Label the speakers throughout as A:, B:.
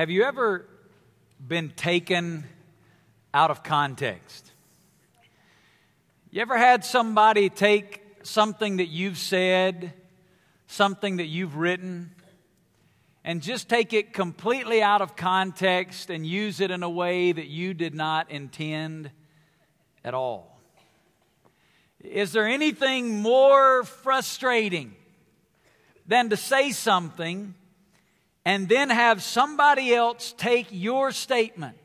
A: Have you ever been taken out of context? You ever had somebody take something that you've said, something that you've written, and just take it completely out of context and use it in a way that you did not intend at all? Is there anything more frustrating than to say something and then have somebody else take your statement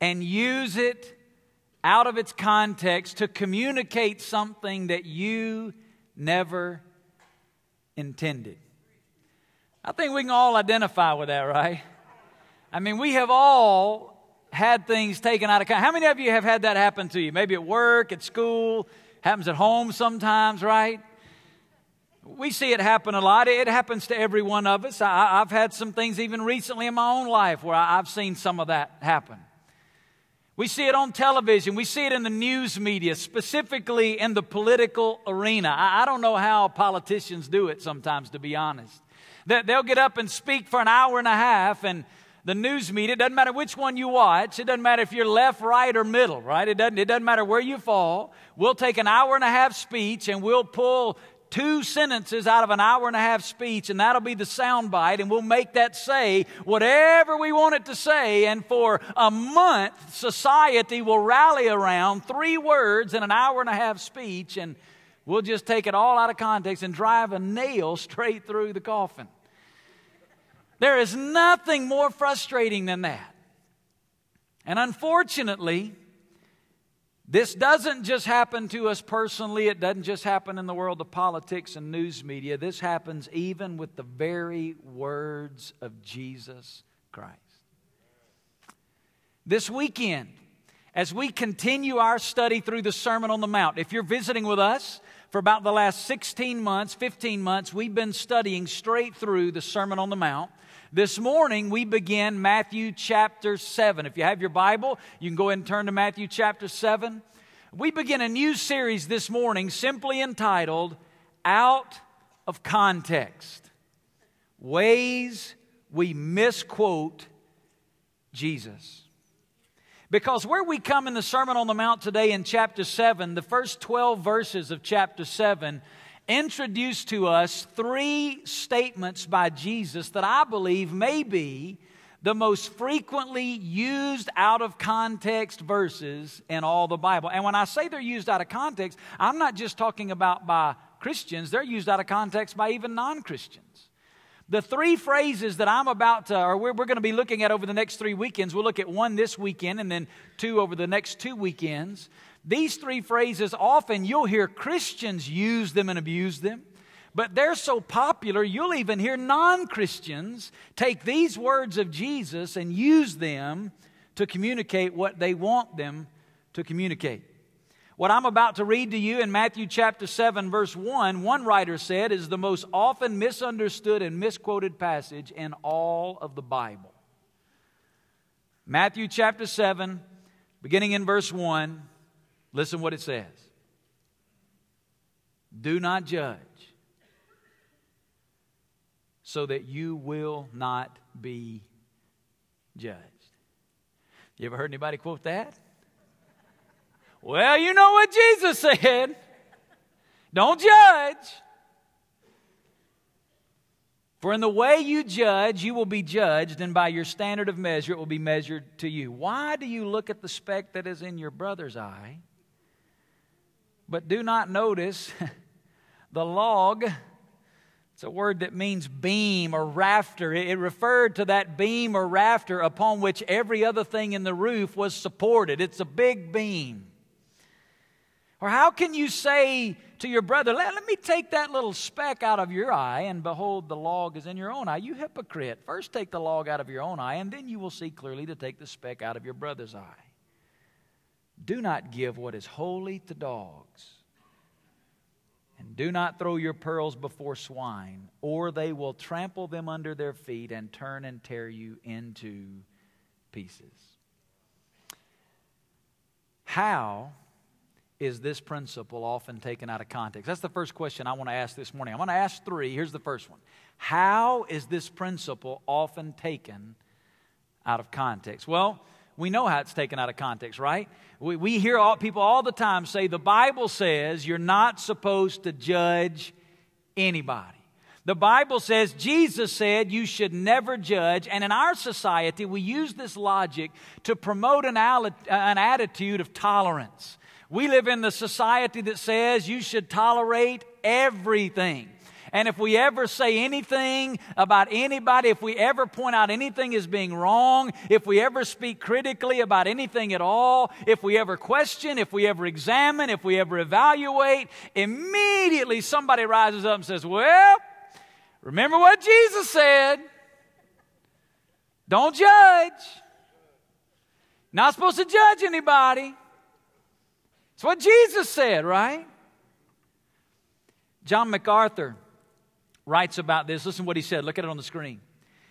A: and use it out of its context to communicate something that you never intended? I think we can all identify with that, right? I mean, we have all had things taken out of context. How many of you have had that happen to you? Maybe at work, at school, happens at home sometimes, right? We see it happen a lot. It happens to every one of us. I, have had some things even recently in my own life where I, I've seen some of that happen. We see it on television. We see it in the news media, specifically in the political arena. I, I don't know how politicians do it sometimes, to be honest. They'll get up and speak for an hour and a half, and the news media, it doesn't matter which one you watch, it doesn't matter if you're left, right, or middle, right? It doesn't, it doesn't matter where you fall. We'll take an hour and a half speech and we'll pull two sentences out of an hour and a half speech, and that'll be the soundbite, and we'll make that say whatever we want it to say. And for a month, society will rally around three words in an hour and a half speech, and we'll just take it all out of context and drive a nail straight through the coffin. There is nothing more frustrating than that. And unfortunately, this doesn't just happen to us personally, it doesn't just happen in the world of politics and news media. This happens even with the very words of Jesus Christ. This weekend, as we continue our study through the Sermon on the Mount, if you're visiting with us, for about the last 16 months, 15 months, we've been studying straight through the Sermon on the Mount. This morning, we begin Matthew chapter 7. If you have your Bible, you can go ahead and turn to Matthew chapter 7. We begin a new series this morning simply entitled Out of Context Ways We Misquote Jesus. Because where we come in the Sermon on the Mount today in chapter 7, the first 12 verses of chapter 7 introduce to us three statements by Jesus that I believe may be the most frequently used out of context verses in all the Bible. And when I say they're used out of context, I'm not just talking about by Christians, they're used out of context by even non Christians. The three phrases that I'm about to, or we're, we're going to be looking at over the next three weekends, we'll look at one this weekend and then two over the next two weekends. These three phrases, often you'll hear Christians use them and abuse them, but they're so popular, you'll even hear non Christians take these words of Jesus and use them to communicate what they want them to communicate. What I'm about to read to you in Matthew chapter 7, verse 1, one writer said is the most often misunderstood and misquoted passage in all of the Bible. Matthew chapter 7, beginning in verse 1. Listen what it says Do not judge so that you will not be judged. You ever heard anybody quote that? Well, you know what Jesus said. Don't judge. For in the way you judge, you will be judged, and by your standard of measure, it will be measured to you. Why do you look at the speck that is in your brother's eye but do not notice the log. It's a word that means beam or rafter. It referred to that beam or rafter upon which every other thing in the roof was supported. It's a big beam. Or how can you say to your brother, let, let, me take that little speck out of your eye, and behold, the log is in your own eye? You hypocrite. First take the log out of your own eye, and then you will see clearly to take the speck out of your brother's eye. Do not give what is holy to dogs. And do not throw your pearls before swine, or they will trample them under their feet and turn and tear you into pieces. How is this principle often taken out of context? That's the first question I want to ask this morning. I'm going to ask three. Here's the first one How is this principle often taken out of context? Well, we know how it's taken out of context, right? We, we hear all, people all the time say the Bible says you're not supposed to judge anybody. The Bible says, Jesus said, you should never judge. And in our society, we use this logic to promote an, an attitude of tolerance. We live in the society that says you should tolerate everything. And if we ever say anything about anybody, if we ever point out anything as being wrong, if we ever speak critically about anything at all, if we ever question, if we ever examine, if we ever evaluate, immediately somebody rises up and says, Well, Remember what Jesus said. Don't judge. Not supposed to judge anybody. It's what Jesus said, right? John MacArthur writes about this. Listen to what he said. Look at it on the screen.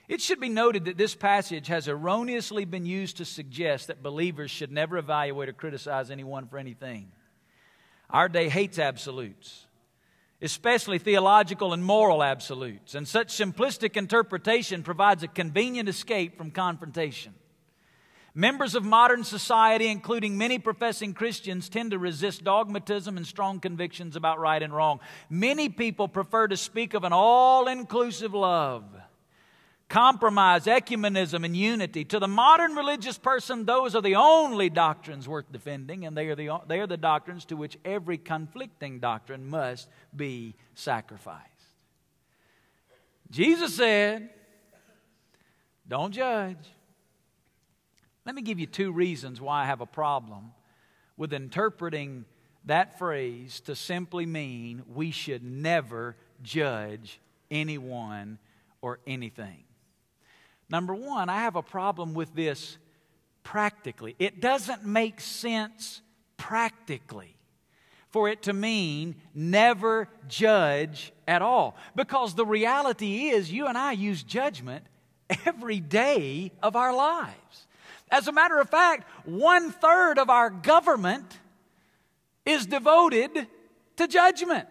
A: It should be noted that this passage has erroneously been used to suggest that believers should never evaluate or criticize anyone for anything. Our day hates absolutes especially theological and moral absolutes. And such simplistic interpretation provides a convenient escape from confrontation. Members of modern society, including many professing Christians, tend to resist dogmatism and strong convictions about right and wrong. Many people prefer to speak of an all inclusive love compromise, ecumenism, and unity. To the modern religious person, those are the only doctrines worth defending, and they are the, they are the doctrines to which every conflicting doctrine must be sacrificed. Jesus said, Don't judge. Let me give you two reasons why I have a problem with interpreting that phrase to simply mean we should never judge anyone or anything. Number one, I have a problem with this practically. It doesn't make sense practically for it to mean never judge at all. Because the reality is, you and I use judgment every day of our lives. As a matter of fact, one third of our government is devoted to judgment.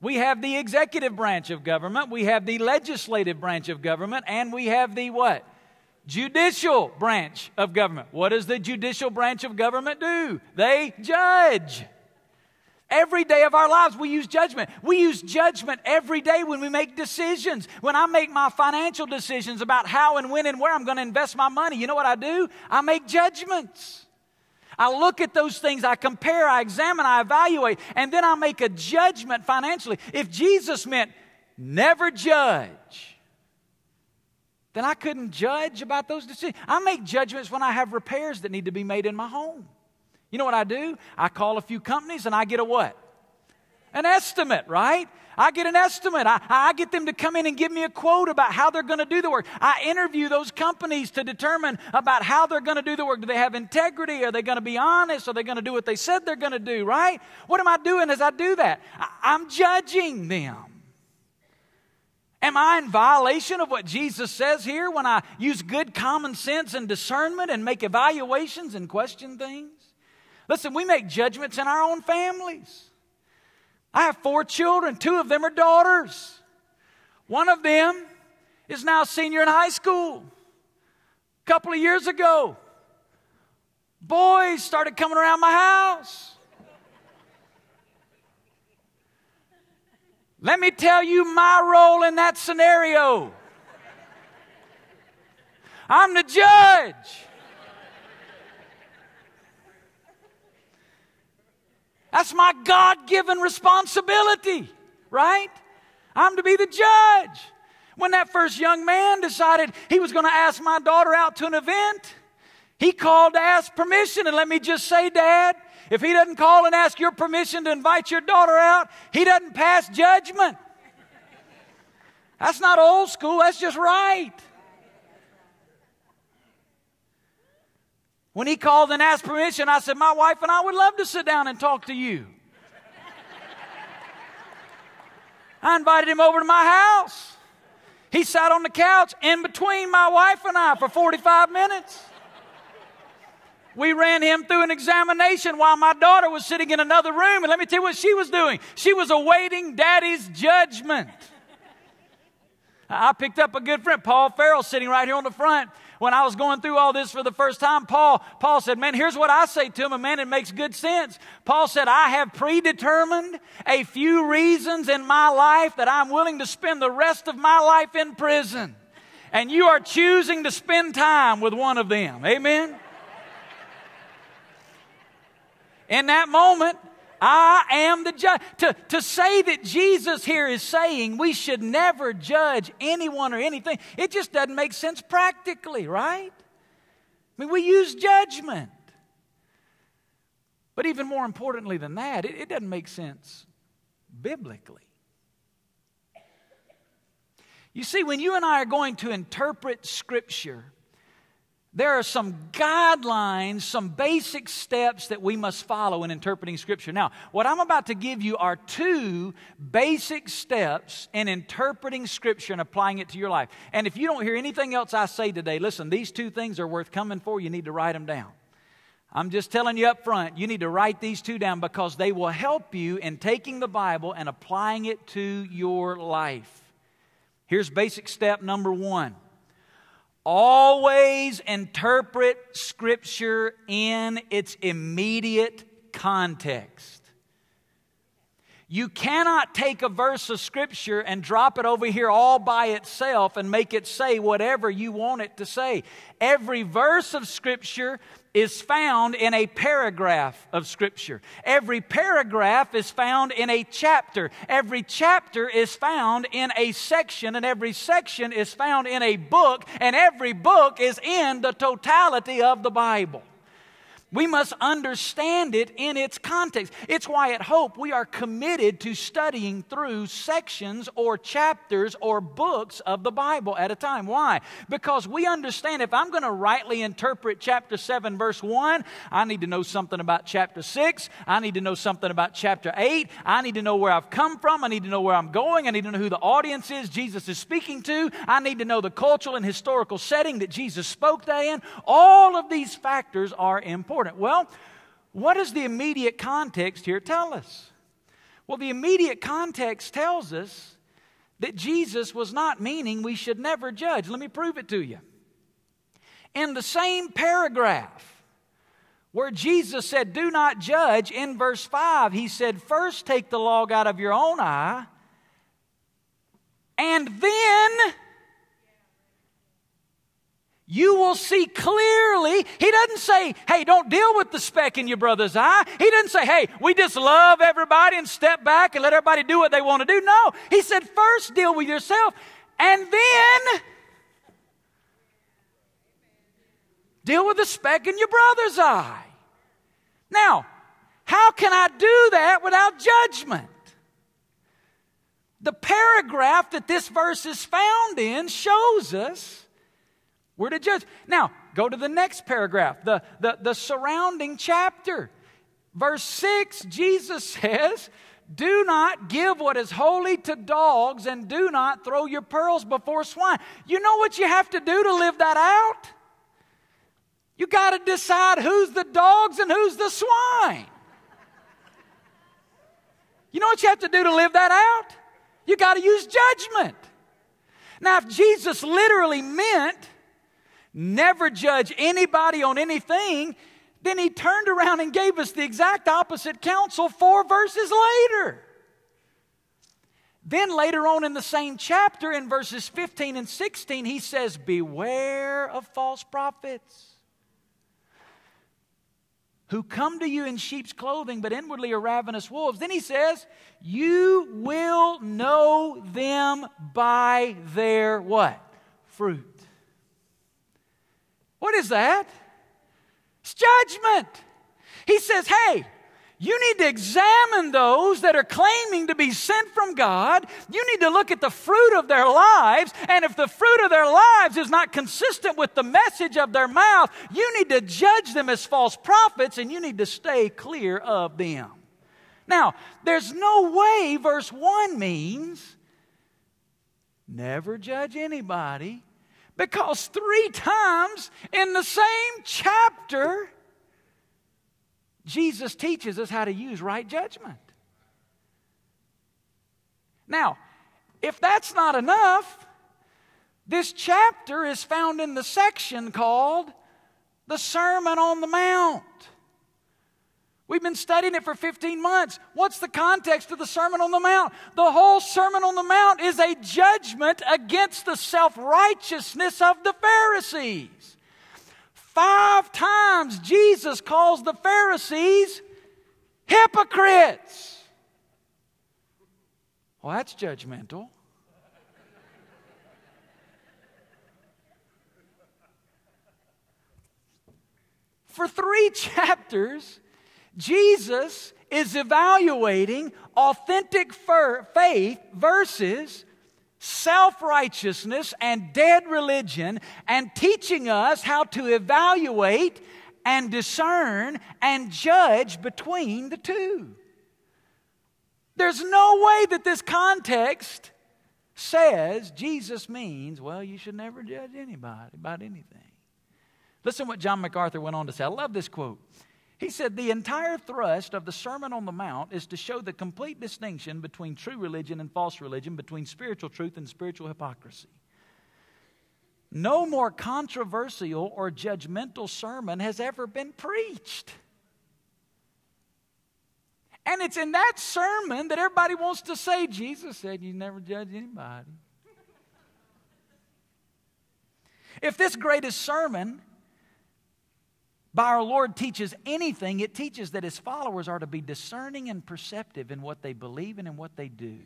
A: We have the executive branch of government, we have the legislative branch of government, and we have the what? Judicial branch of government. What does the judicial branch of government do? They judge. Every day of our lives, we use judgment. We use judgment every day when we make decisions. When I make my financial decisions about how and when and where I'm going to invest my money, you know what I do? I make judgments. I look at those things, I compare, I examine, I evaluate, and then I make a judgment financially. If Jesus meant never judge, then I couldn't judge about those decisions. I make judgments when I have repairs that need to be made in my home. You know what I do? I call a few companies and I get a what? An estimate, right? I get an estimate. I, I get them to come in and give me a quote about how they're going to do the work. I interview those companies to determine about how they're going to do the work. Do they have integrity? Are they going to be honest? Are they going to do what they said they're going to do, right? What am I doing as I do that? I, I'm judging them. Am I in violation of what Jesus says here when I use good common sense and discernment and make evaluations and question things? Listen, we make judgments in our own families. I have four children, two of them are daughters. One of them is now senior in high school. A couple of years ago, boys started coming around my house. Let me tell you my role in that scenario. I'm the judge. That's my God given responsibility, right? I'm to be the judge. When that first young man decided he was going to ask my daughter out to an event, he called to ask permission. And let me just say, Dad, if he doesn't call and ask your permission to invite your daughter out, he doesn't pass judgment. That's not old school, that's just right. When he called and asked permission, I said, My wife and I would love to sit down and talk to you. I invited him over to my house. He sat on the couch in between my wife and I for 45 minutes. We ran him through an examination while my daughter was sitting in another room. And let me tell you what she was doing. She was awaiting daddy's judgment. I picked up a good friend, Paul Farrell, sitting right here on the front. When I was going through all this for the first time, Paul, Paul said, Man, here's what I say to him, and man, it makes good sense. Paul said, I have predetermined a few reasons in my life that I'm willing to spend the rest of my life in prison. And you are choosing to spend time with one of them. Amen? In that moment, I am the judge. To, to say that Jesus here is saying we should never judge anyone or anything, it just doesn't make sense practically, right? I mean, we use judgment. But even more importantly than that, it, it doesn't make sense biblically. You see, when you and I are going to interpret Scripture, there are some guidelines, some basic steps that we must follow in interpreting Scripture. Now, what I'm about to give you are two basic steps in interpreting Scripture and applying it to your life. And if you don't hear anything else I say today, listen, these two things are worth coming for. You need to write them down. I'm just telling you up front, you need to write these two down because they will help you in taking the Bible and applying it to your life. Here's basic step number one Always interpret Scripture in its immediate context. You cannot take a verse of Scripture and drop it over here all by itself and make it say whatever you want it to say. Every verse of Scripture is found in a paragraph of Scripture. Every paragraph is found in a chapter. Every chapter is found in a section, and every section is found in a book, and every book is in the totality of the Bible. We must understand it in its context. It's why at Hope we are committed to studying through sections or chapters or books of the Bible at a time. Why? Because we understand if I'm going to rightly interpret chapter 7, verse 1, I need to know something about chapter 6. I need to know something about chapter 8. I need to know where I've come from. I need to know where I'm going. I need to know who the audience is Jesus is speaking to. I need to know the cultural and historical setting that Jesus spoke to in. All of these factors are important important? Well, what does the immediate context here tell us? Well, the immediate context tells us that Jesus was not meaning we should never judge. Let me prove it to you. In the same paragraph where Jesus said, Do not judge, in verse 5, he said, First take the log out of your own eye, and then you will see clearly. He doesn't say, hey, don't deal with the speck in your brother's eye. He doesn't say, hey, we just love everybody and step back and let everybody do what they want to do. No. He said, first deal with yourself and then deal with the speck in your brother's eye. Now, how can I do that without judgment? The paragraph that this verse is found in shows us we're to judge. Now, go to the next paragraph, the, the, the surrounding chapter. Verse 6, Jesus says, Do not give what is holy to dogs, and do not throw your pearls before swine. You know what you have to do to live that out? You got to decide who's the dogs and who's the swine. You know what you have to do to live that out? You got to use judgment. Now, if Jesus literally meant never judge anybody on anything, then he turned around and gave us the exact opposite counsel four verses later. Then later on in the same chapter, in verses 15 and 16, he says, Beware of false prophets who come to you in sheep's clothing, but inwardly are ravenous wolves. Then he says, You will know them by their what? Fruit. What is that? It's judgment. He says, hey, you need to examine those that are claiming to be sent from God. You need to look at the fruit of their lives. And if the fruit of their lives is not consistent with the message of their mouth, you need to judge them as false prophets and you need to stay clear of them. Now, there's no way verse 1 means never judge anybody because three times in the same chapter, Jesus teaches us how to use right judgment. Now, if that's not enough, This chapter is found in the section called the Sermon on the Mount. We've been studying it for 15 months. What's the context of the Sermon on the Mount? The whole Sermon on the Mount is a judgment against the self righteousness of the Pharisees. Five times Jesus calls the Pharisees hypocrites. Well, that's judgmental. For three chapters, Jesus is evaluating authentic faith versus self righteousness and dead religion and teaching us how to evaluate and discern and judge between the two. There's no way that this context says Jesus means, well, you should never judge anybody about anything. Listen what John MacArthur went on to say. I love this quote. He said, The entire thrust of the Sermon on the Mount is to show the complete distinction between true religion and false religion, between spiritual truth and spiritual hypocrisy. No more controversial or judgmental sermon has ever been preached. And it's in that sermon that everybody wants to say, Jesus said, You never judge anybody. if this greatest sermon by our Lord teaches anything, it teaches that his followers are to be discerning and perceptive in what they believe and in what they do.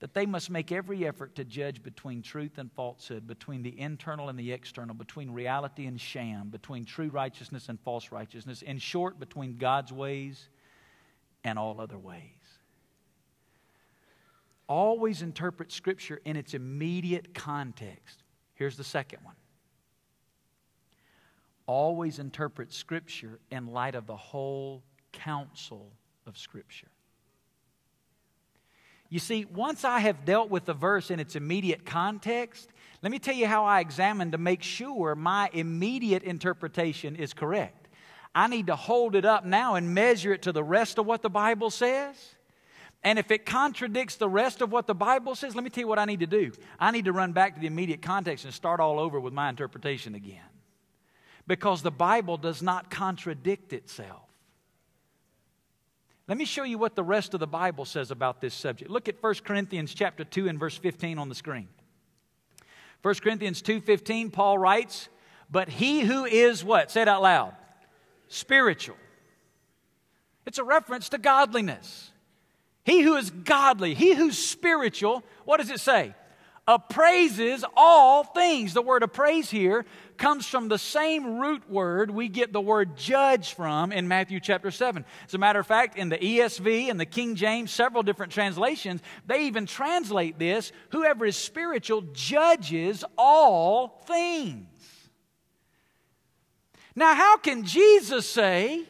A: That they must make every effort to judge between truth and falsehood, between the internal and the external, between reality and sham, between true righteousness and false righteousness. In short, between God's ways and all other ways. Always interpret Scripture in its immediate context. Here's the second one always interpret Scripture in light of the whole counsel of Scripture. You see, once I have dealt with the verse in its immediate context, let me tell you how I examine to make sure my immediate interpretation is correct. I need to hold it up now and measure it to the rest of what the Bible says. And if it contradicts the rest of what the Bible says, let me tell you what I need to do. I need to run back to the immediate context and start all over with my interpretation again because the Bible does not contradict itself. Let me show you what the rest of the Bible says about this subject. Look at 1 Corinthians chapter 2 and verse 15 on the screen. 1 Corinthians 2:15 Paul writes, "But he who is what? Say it out loud. Spiritual. It's a reference to godliness. He who is godly, he who's spiritual, what does it say? appraises all things. The word appraise here comes from the same root word we get the word judge from in Matthew chapter 7. As a matter of fact, in the ESV and the King James, several different translations, they even translate this whoever is spiritual judges all things. Now, how can Jesus say,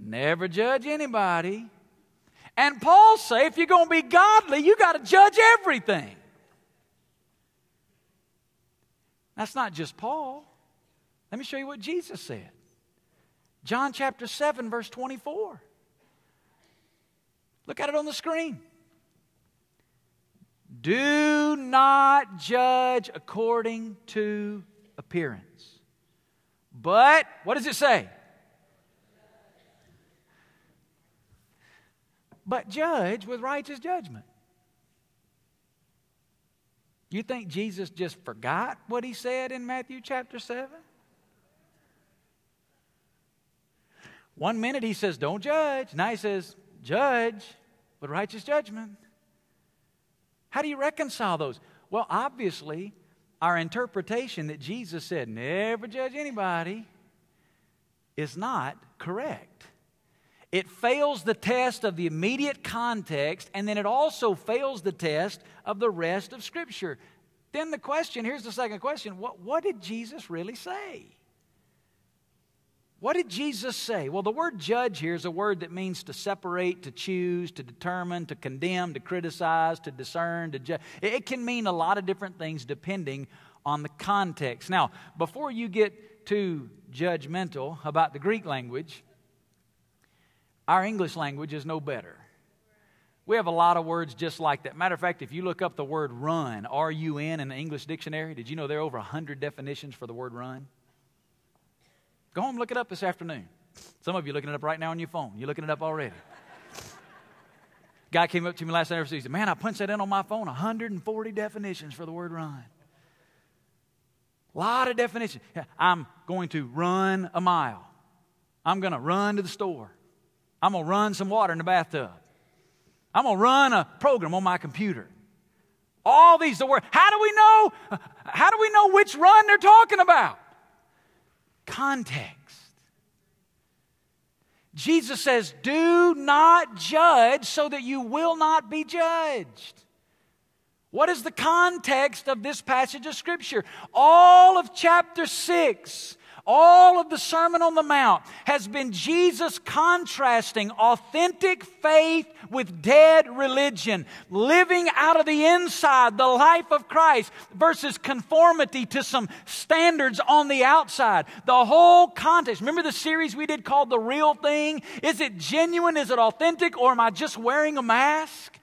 A: never judge anybody? And Paul say, if you're going to be godly, you got to judge everything. That's not just Paul. Let me show you what Jesus said. John chapter 7, verse 24. Look at it on the screen. Do not judge according to appearance. But, what does it say? But judge with righteous judgment. You think Jesus just forgot what he said in Matthew chapter 7? One minute he says, Don't judge. Now he says, Judge with righteous judgment. How do you reconcile those? Well, obviously, our interpretation that Jesus said, Never judge anybody, is not correct. It fails the test of the immediate context, and then it also fails the test of the rest of Scripture. Then the question here's the second question what, what did Jesus really say? What did Jesus say? Well, the word judge here is a word that means to separate, to choose, to determine, to condemn, to criticize, to discern, to judge. It can mean a lot of different things depending on the context. Now, before you get too judgmental about the Greek language, our English language is no better. We have a lot of words just like that. Matter of fact, if you look up the word run, R U N, in the English dictionary, did you know there are over 100 definitions for the word run? Go home look it up this afternoon. Some of you looking it up right now on your phone. You're looking it up already. Guy came up to me last night and said, Man, I punched that in on my phone 140 definitions for the word run. A lot of definitions. I'm going to run a mile. I'm going to run to the store. I'm going to run some water in the bathtub. I'm going to run a program on my computer. All these, the word. How do we know? How do we know which run they're talking about? Context. Jesus says, Do not judge so that you will not be judged. What is the context of this passage of Scripture? All of chapter 6 all of the Sermon on the Mount has been Jesus contrasting authentic faith with dead religion, living out of the inside the life of Christ versus conformity to some standards on the outside. The whole context. Remember the series we did called The Real Thing? Is it genuine? Is it authentic? Or am I just wearing a mask?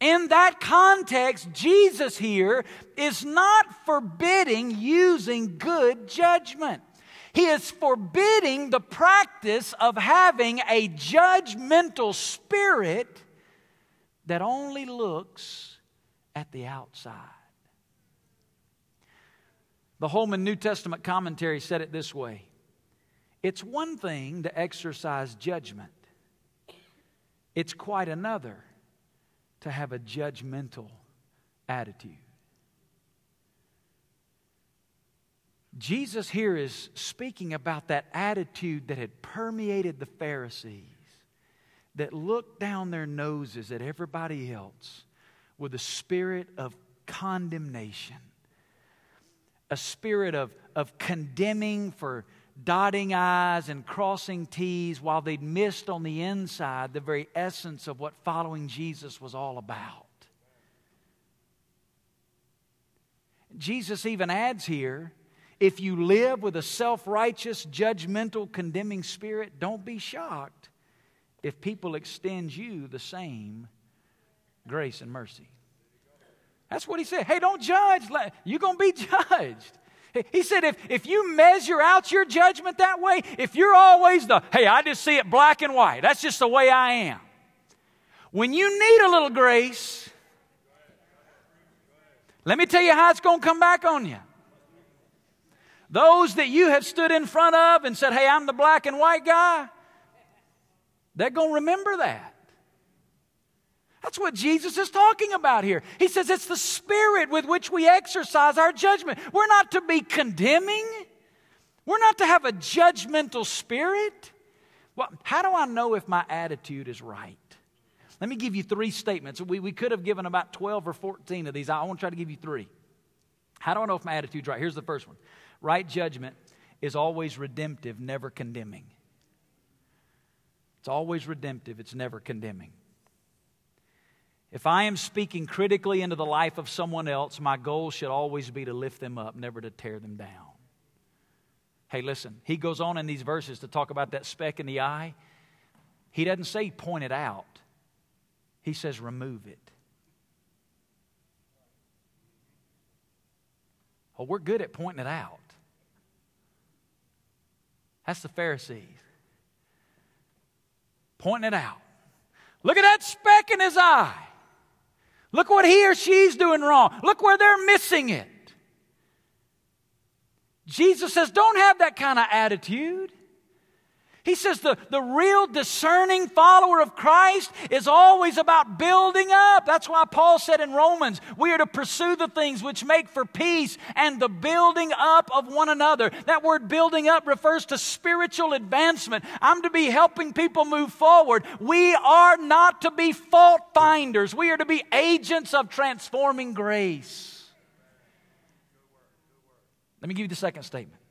A: In that context, Jesus here is not forbidding using good judgment. He is forbidding the practice of having a judgmental spirit that only looks at the outside. The Holman New Testament commentary said it this way It's one thing to exercise judgment, it's quite another to have a judgmental attitude. Jesus here is speaking about that attitude that had permeated the Pharisees, that looked down their noses at everybody else with a spirit of condemnation, a spirit of, of condemning for dotting I's and crossing T's while they'd missed on the inside the very essence of what following Jesus was all about. Jesus even adds here if you live with a self righteous, judgmental, condemning spirit, don't be shocked if people extend you the same grace and mercy. That's what he said. Hey, don't judge. You're going to be judged. He said, if, if you measure out your judgment that way, if you're always the, hey, I just see it black and white, that's just the way I am. When you need a little grace, let me tell you how it's going to come back on you. Those that you have stood in front of and said, hey, I'm the black and white guy, they're going to remember that. That's what Jesus is talking about here. He says it's the spirit with which we exercise our judgment. We're not to be condemning, we're not to have a judgmental spirit. Well, how do I know if my attitude is right? Let me give you three statements. We, we could have given about 12 or 14 of these. I want to try to give you three. How do I know if my attitude's right? Here's the first one right judgment is always redemptive, never condemning. It's always redemptive, it's never condemning. If I am speaking critically into the life of someone else, my goal should always be to lift them up, never to tear them down. Hey, listen, he goes on in these verses to talk about that speck in the eye. He doesn't say point it out, he says remove it. Oh, we're good at pointing it out. That's the Pharisees. Pointing it out. Look at that speck in his eye. Look what he or she's doing wrong. Look where they're missing it. Jesus says, don't have that kind of attitude. He says the, the real discerning follower of Christ is always about building up. That's why Paul said in Romans, we are to pursue the things which make for peace and the building up of one another. That word building up refers to spiritual advancement. I'm to be helping people move forward. We are not to be fault finders, we are to be agents of transforming grace. Let me give you the second statement.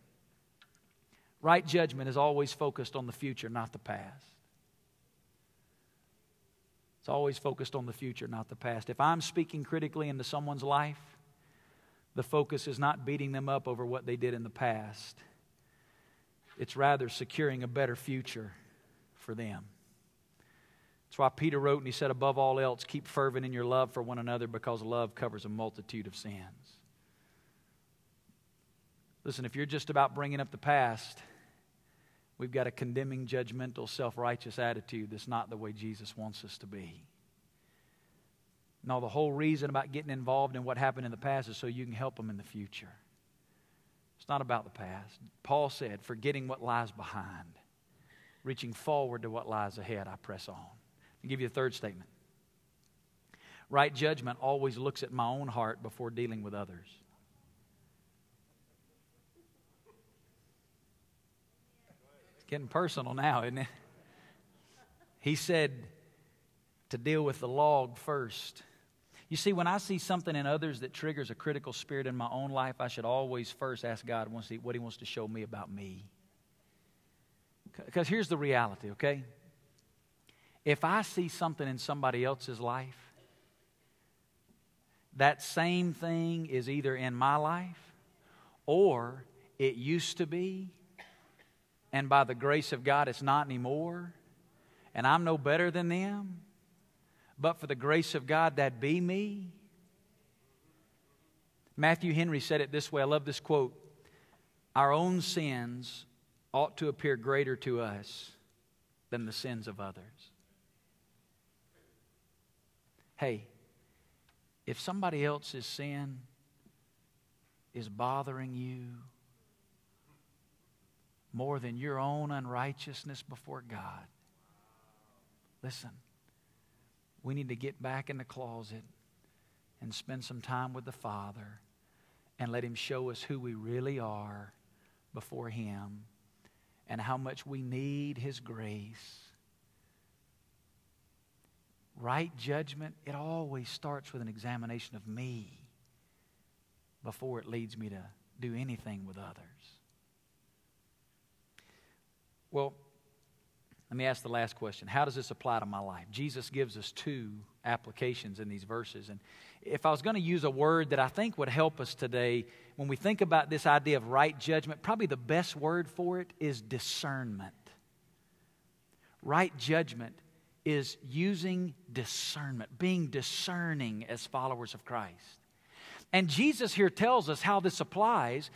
A: Right judgment is always focused on the future, not the past. It's always focused on the future, not the past. If I'm speaking critically into someone's life, the focus is not beating them up over what they did in the past. It's rather securing a better future for them. That's why Peter wrote and he said, above all else, keep fervent in your love for one another because love covers a multitude of sins. Listen, if you're just about bringing up the past, we've got a condemning, judgmental, self righteous attitude that's not the way Jesus wants us to be. No, the whole reason about getting involved in what happened in the past is so you can help them in the future. It's not about the past. Paul said, forgetting what lies behind, reaching forward to what lies ahead, I press on. I'll give you a third statement. Right judgment always looks at my own heart before dealing with others. Getting personal now, isn't it? He said to deal with the log first you see, when I see something in others that triggers a critical spirit in my own life, I should always first ask God what He wants to show me about me. Because here's the reality, okay? If I see something in somebody else's life, that same thing is either in my life or it used to be, and by the grace of God, it's not anymore, and I'm no better than them but for the grace of God, that be me. Matthew Henry said it this way. I love this quote. Our own sins ought to appear greater to us than the sins of others. Hey, if somebody else's sin is bothering you more than your own unrighteousness before God, listen we need to get back in the closet and spend some time with the Father and let Him show us who we really are before Him and how much we need His grace. Right judgment, it always starts with an examination of me before it leads me to do anything with others. Well, let me ask the last question How does this apply to my life? Jesus gives us two applications in these verses. And if I was going to use a word that I think would help us today, when we think about this idea of right judgment, probably the best word for it is discernment. Right judgment is using discernment, being discerning as followers of Christ. And Jesus here tells us how this applies,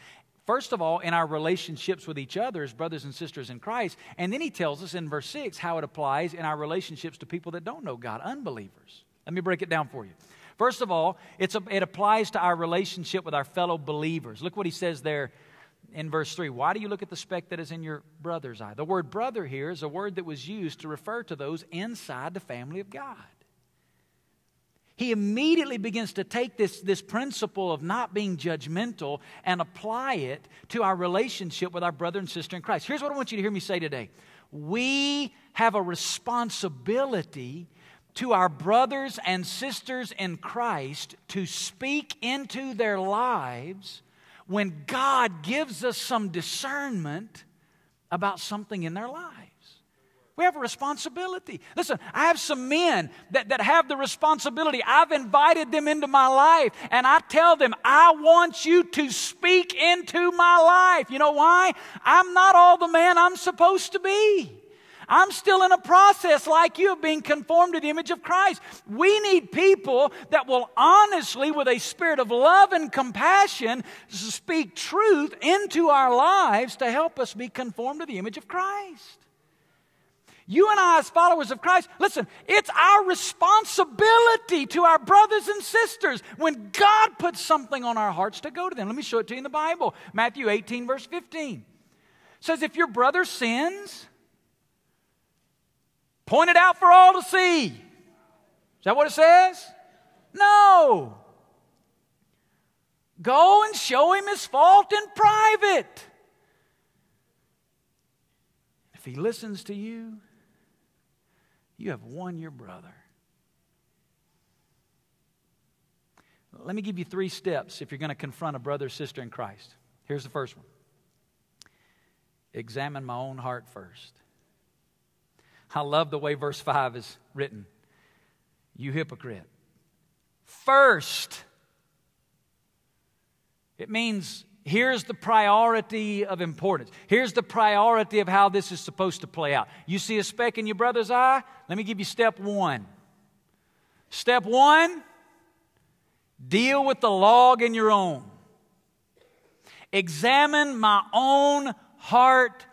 A: First of all, in our relationships with each other as brothers and sisters in Christ. And then he tells us in verse 6 how it applies in our relationships to people that don't know God, unbelievers. Let me break it down for you. First of all, a, it applies to our relationship with our fellow believers. Look what he says there in verse 3. Why do you look at the speck that is in your brother's eye? The word brother here is a word that was used to refer to those inside the family of God he immediately begins to take this, this principle of not being judgmental and apply it to our relationship with our brother and sister in Christ. Here's what I want you to hear me say today we have a responsibility to our brothers and sisters in Christ to speak into their lives when God gives us some discernment about something in their lives. We have a responsibility. Listen, I have some men that, that have the responsibility. I've invited them into my life, and I tell them, I want you to speak into my life. You know why? I'm not all the man I'm supposed to be. I'm still in a process like you of being conformed to the image of Christ. We need people that will honestly, with a spirit of love and compassion, speak truth into our lives to help us be conformed to the image of Christ. You and I, as followers of Christ, listen, it's our responsibility to our brothers and sisters when God puts something on our hearts to go to them. Let me show it to you in the Bible. Matthew 18, verse 15 says, If your brother sins, point it out for all to see. Is that what it says? No. Go and show him his fault in private. If he listens to you, you have won your brother. Let me give you three steps if you're going to confront a brother or sister in Christ. Here's the first one examine my own heart first. I love the way verse 5 is written. You hypocrite. First. It means Here's the priority of importance. Here's the priority of how this is supposed to play out. You see a speck in your brother's eye? Let me give you step one. Step one deal with the log in your own. Examine my own heart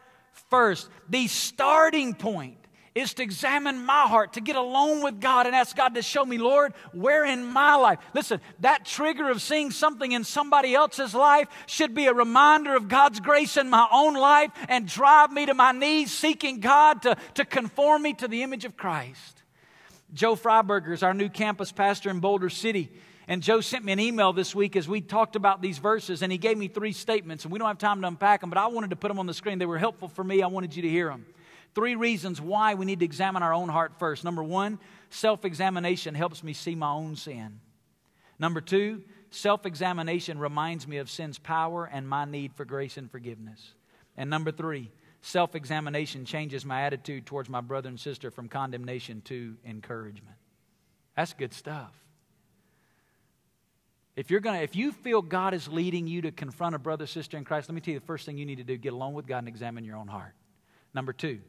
A: first. The starting point is to examine my heart, to get alone with God and ask God to show me, Lord, where in my life. Listen, that trigger of seeing something in somebody else's life should be a reminder of God's grace in my own life and drive me to my knees seeking God to, to conform me to the image of Christ. Joe Freiberger is our new campus pastor in Boulder City. And Joe sent me an email this week as we talked about these verses, and he gave me three statements. And we don't have time to unpack them, but I wanted to put them on the screen. They were helpful for me. I wanted you to hear them. Three reasons why we need to examine our own heart first. Number one, self examination helps me see my own sin. Number two, self examination reminds me of sin's power and my need for grace and forgiveness. And number three, self examination changes my attitude towards my brother and sister from condemnation to encouragement. That's good stuff. If you're gonna, if you feel God is leading you to confront a brother, sister in Christ, let me tell you the first thing you need to do: get alone with God and examine your own heart. Number two,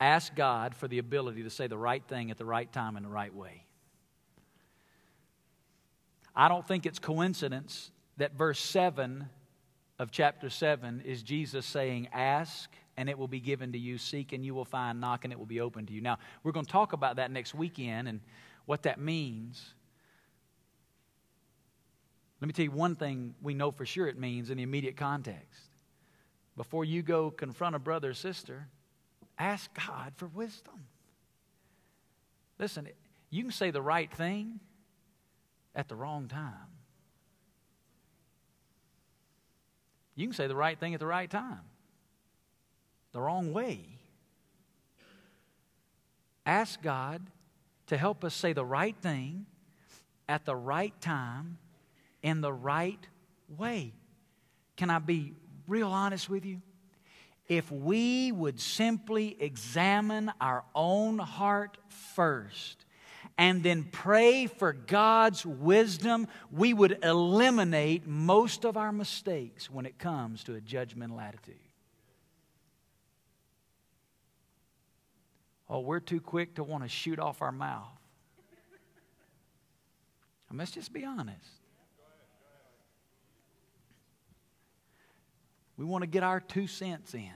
A: ask God for the ability to say the right thing at the right time in the right way. I don't think it's coincidence that verse 7 of chapter 7 is Jesus saying, Ask and it will be given to you, seek and you will find, knock and it will be open to you. Now, we're going to talk about that next weekend and what that means. Let me tell you one thing we know for sure it means in the immediate context. Before you go confront a brother or sister, ask God for wisdom. Listen, you can say the right thing at the wrong time. You can say the right thing at the right time, the wrong way. Ask God to help us say the right thing at the right time in the right way. Can I be real honest with you? If we would simply examine our own heart first and then pray for God's wisdom, we would eliminate most of our mistakes when it comes to a judgmental attitude. Oh, we're too quick to want to shoot off our mouth. And let's just be honest. We want to get our two cents in.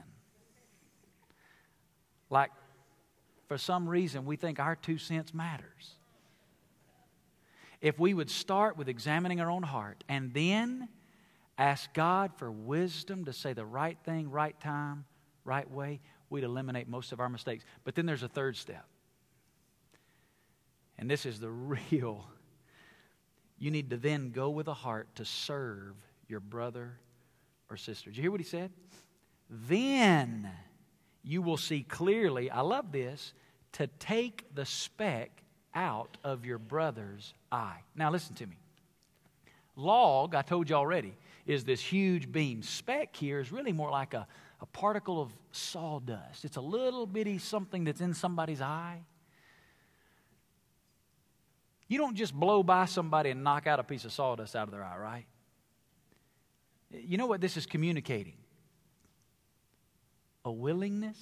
A: Like, for some reason, we think our two cents matters. If we would start with examining our own heart and then ask God for wisdom to say the right thing, right time, right way, we'd eliminate most of our mistakes. But then there's a third step. And this is the real. You need to then go with a heart to serve your brother or sister. Did you hear what he said? Then you will see clearly, I love this, to take the speck out of your brother's eye. Now, listen to me. Log, I told you already, is this huge beam. Speck here is really more like a, a particle of sawdust. It's a little bitty something that's in somebody's eye. You don't just blow by somebody and knock out a piece of sawdust out of their eye, right? You know what this is communicating? A willingness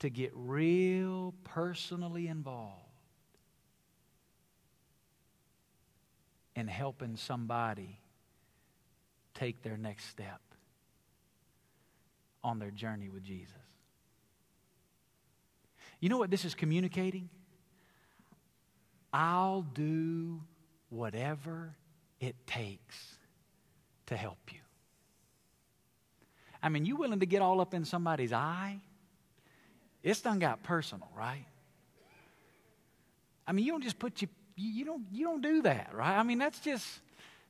A: to get real personally involved in helping somebody take their next step on their journey with Jesus. You know what this is communicating? I'll do whatever it takes to help you. I mean, you willing to get all up in somebody's eye? It's done got personal, right? I mean, you don't just put you, you don't, you don't do that, right? I mean, that's just,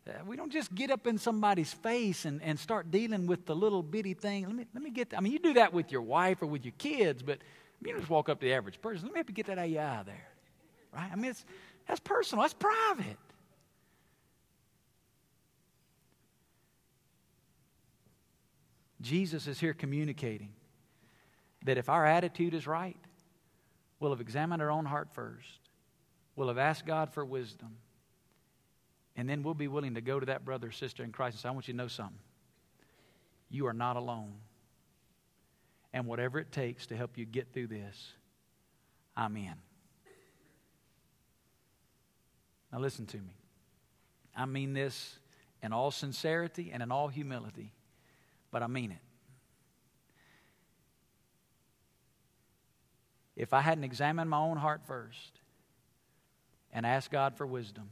A: uh, we don't just get up in somebody's face and, and start dealing with the little bitty thing. Let me, let me get, I mean, you do that with your wife or with your kids, but you don't just walk up to the average person. Let me have to get that out your eye there, right? I mean, it's, that's personal, that's private. Jesus is here communicating that if our attitude is right, we'll have examined our own heart first. We'll have asked God for wisdom. And then we'll be willing to go to that brother or sister in Christ and say, I want you to know something. You are not alone. And whatever it takes to help you get through this, I'm in. Now, listen to me. I mean this in all sincerity and in all humility, but I mean it. If I hadn't examined my own heart first and asked God for wisdom,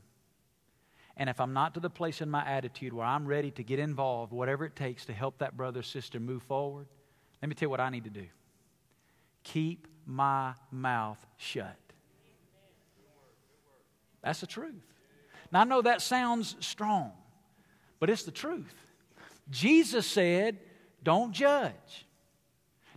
A: and if I'm not to the place in my attitude where I'm ready to get involved, whatever it takes to help that brother sister move forward, let me tell you what I need to do keep my mouth shut. That's the truth. Now, I know that sounds strong, but it's the truth. Jesus said, Don't judge.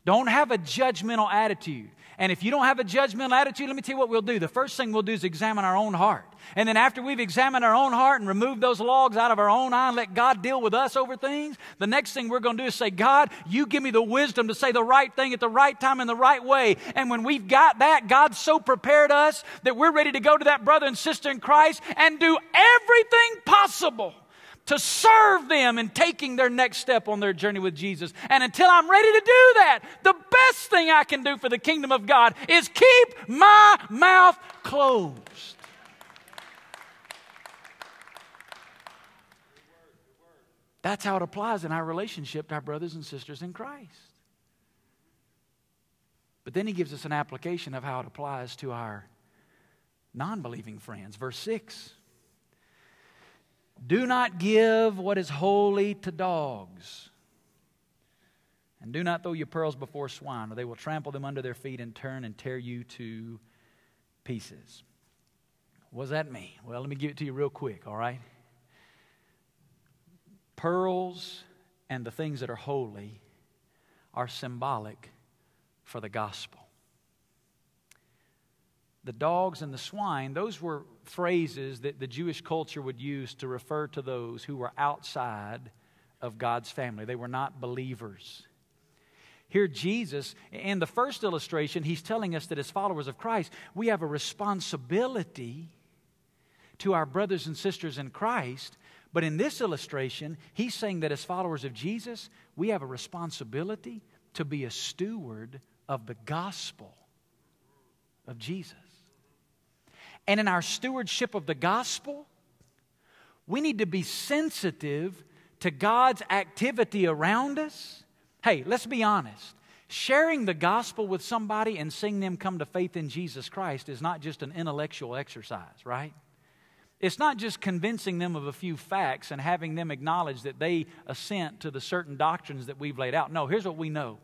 A: Don't have a judgmental attitude. And if you don't have a judgmental attitude, let me tell you what we'll do. The first thing we'll do is examine our own heart. And then after we've examined our own heart and removed those logs out of our own eye and let God deal with us over things, the next thing we're going to do is say, God, you give me the wisdom to say the right thing at the right time in the right way. And when we've got that, God's so prepared us that we're ready to go to that brother and sister in Christ and do everything possible to serve them in taking their next step on their journey with Jesus. And until I'm ready to do that, the best thing I can do for the kingdom of God is keep my mouth closed. That's how it applies in our relationship to our brothers and sisters in Christ. But then he gives us an application of how it applies to our non believing friends. Verse 6 do not give what is holy to dogs. And do not throw your pearls before swine, or they will trample them under their feet and turn and tear you to pieces. What does that mean? Well, let me give it to you real quick, all right? Pearls and the things that are holy are symbolic for the gospel the dogs and the swine, those were phrases that the Jewish culture would use to refer to those who were outside of God's family. They were not believers. Here, Jesus, in the first illustration, he's telling us that as followers of Christ, we have a responsibility to our brothers and sisters in Christ. But in this illustration, he's saying that as followers of Jesus, we have a responsibility to be a steward of the gospel of Jesus. And in our stewardship of the gospel, we need to be sensitive to God's activity around us. Hey, let's be honest. Sharing the gospel with somebody and seeing them come to faith in Jesus Christ is not just an intellectual exercise, right? It's not just convincing them of a few facts and having them acknowledge that they assent to the certain doctrines that we've laid out. No, here's what we know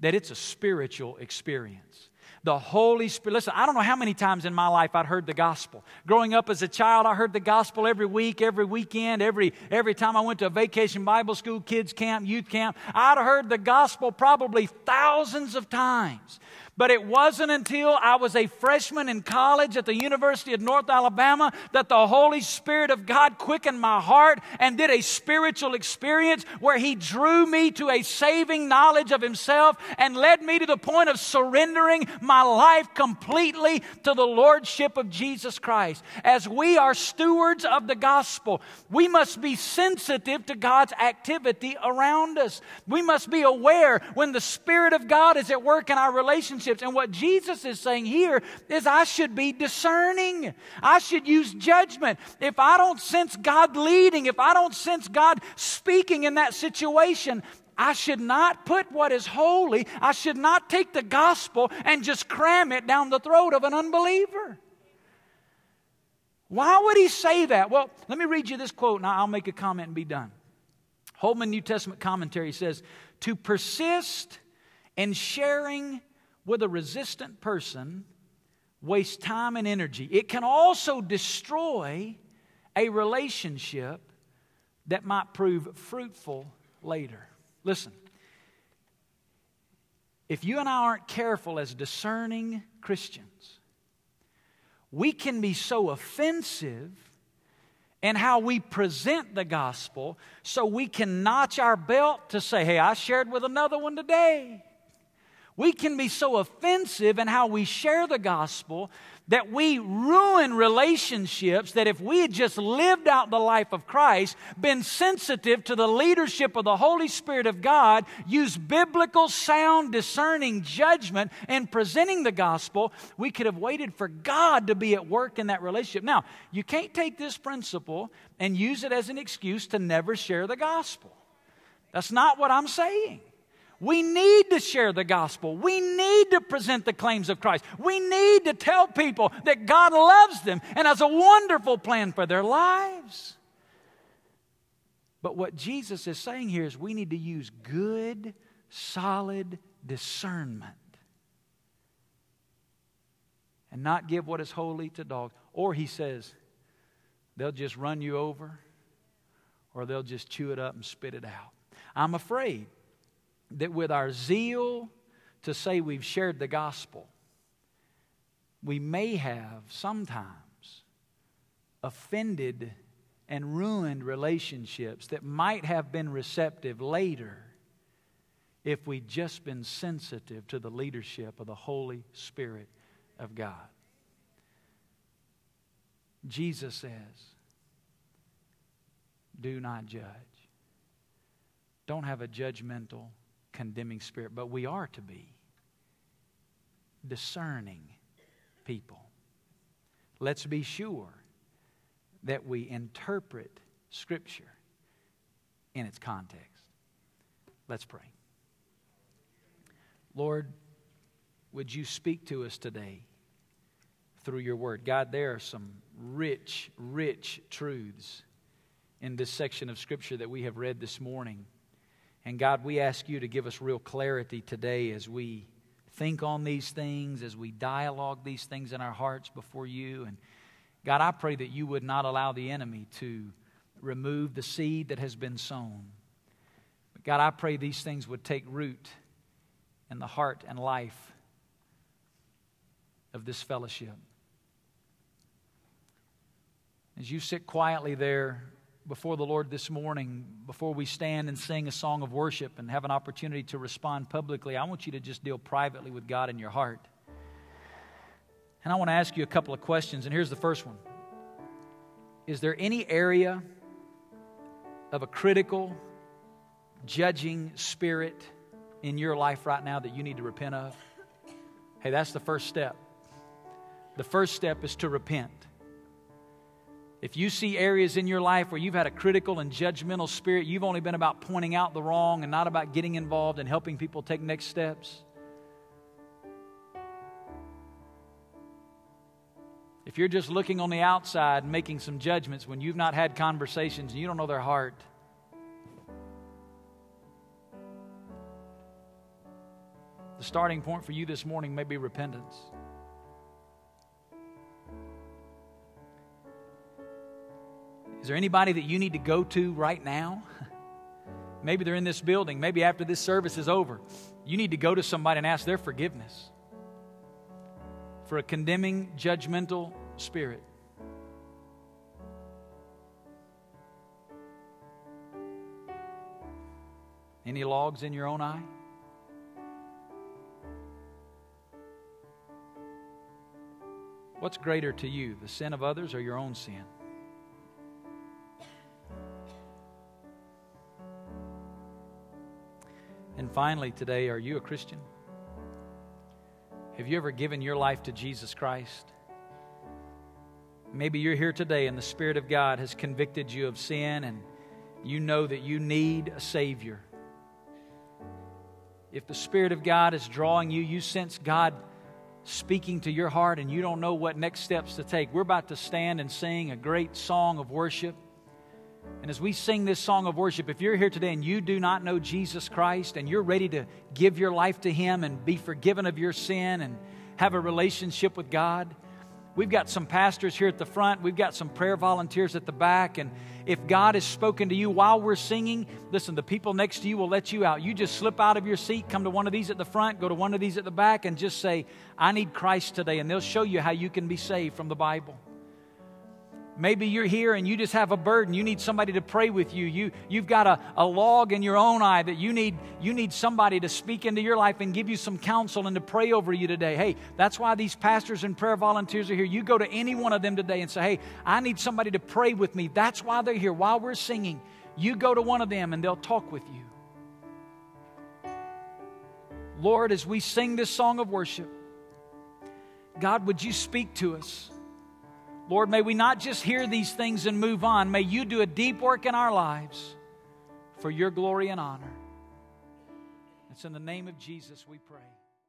A: that it's a spiritual experience the Holy Spirit. Listen, I don't know how many times in my life I'd heard the gospel. Growing up as a child, I heard the gospel every week, every weekend, every, every time I went to a vacation Bible school, kids camp, youth camp. I'd heard the gospel probably thousands of times. But it wasn't until I was a freshman in college at the University of North Alabama that the Holy Spirit of God quickened my heart and did a spiritual experience where He drew me to a saving knowledge of Himself and led me to the point of surrendering my life completely to the Lordship of Jesus Christ. As we are stewards of the gospel, we must be sensitive to God's activity around us. We must be aware when the Spirit of God is at work in our relationship relationships. And what Jesus is saying here is I should be discerning. I should use judgment. If I don't sense God leading, if I don't sense God speaking in that situation, I should not put what is holy, I should not take the gospel and just cram it down the throat of an unbeliever. Why would he say that? Well, let me read you this quote and I'll make a comment and be done. Holman New Testament commentary says, To persist in sharing with a resistant person waste time and energy. It can also destroy a relationship that might prove fruitful later. Listen, if you and I aren't careful as discerning Christians, we can be so offensive in how we present the gospel so we can notch our belt to say, hey, I shared with another one today. We can be so offensive in how we share the gospel that we ruin relationships that if we had just lived out the life of Christ, been sensitive to the leadership of the Holy Spirit of God, used biblical, sound, discerning judgment in presenting the gospel, we could have waited for God to be at work in that relationship. Now, you can't take this principle and use it as an excuse to never share the gospel. That's not what I'm saying. We need to share the gospel. We need to present the claims of Christ. We need to tell people that God loves them and has a wonderful plan for their lives. But what Jesus is saying here is we need to use good, solid discernment and not give what is holy to dogs. Or he says, they'll just run you over or they'll just chew it up and spit it out. I'm afraid that with our zeal to say we've shared the gospel, we may have sometimes offended and ruined relationships that might have been receptive later if we'd just been sensitive to the leadership of the Holy Spirit of God. Jesus says, Do not judge. Don't have a judgmental condemning spirit, but we are to be discerning people. Let's be sure that we interpret Scripture in its context. Let's pray. Lord, would you speak to us today through your word? God, there are some rich, rich truths in this section of Scripture that we have read this morning. And God, we ask you to give us real clarity today as we think on these things, as we dialogue these things in our hearts before you. And God, I pray that you would not allow the enemy to remove the seed that has been sown. But God, I pray these things would take root in the heart and life of this fellowship. As you sit quietly there before the Lord this morning, before we stand and sing a song of worship and have an opportunity to respond publicly, I want you to just deal privately with God in your heart. And I want to ask you a couple of questions, and here's the first one Is there any area of a critical, judging spirit in your life right now that you need to repent of? Hey, that's the first step. The first step is to repent. If you see areas in your life where you've had a critical and judgmental spirit, you've only been about pointing out the wrong and not about getting involved and helping people take next steps. If you're just looking on the outside and making some judgments when you've not had conversations and you don't know their heart, the starting point for you this morning may be repentance. Is there anybody that you need to go to right now? Maybe they're in this building. Maybe after this service is over, you need to go to somebody and ask their forgiveness for a condemning, judgmental spirit. Any logs in your own eye? What's greater to you, the sin of others or your own sin? And finally, today, are you a Christian? Have you ever given your life to Jesus Christ? Maybe you're here today and the Spirit of God has convicted you of sin and you know that you need a Savior. If the Spirit of God is drawing you, you sense God speaking to your heart and you don't know what next steps to take, we're about to stand and sing a great song of worship. And as we sing this song of worship, if you're here today and you do not know Jesus Christ and you're ready to give your life to Him and be forgiven of your sin and have a relationship with God, we've got some pastors here at the front. We've got some prayer volunteers at the back. And if God has spoken to you while we're singing, listen, the people next to you will let you out. You just slip out of your seat, come to one of these at the front, go to one of these at the back, and just say, I need Christ today. And they'll show you how you can be saved from the Bible. Maybe you're here and you just have a burden. You need somebody to pray with you. you you've got a, a log in your own eye that you need, you need somebody to speak into your life and give you some counsel and to pray over you today. Hey, that's why these pastors and prayer volunteers are here. You go to any one of them today and say, Hey, I need somebody to pray with me. That's why they're here. While we're singing, you go to one of them and they'll talk with you. Lord, as we sing this song of worship, God, would you speak to us? Lord, may we not just hear these things and move on. May you do a deep work in our lives for your glory and honor. It's in the name of Jesus we pray.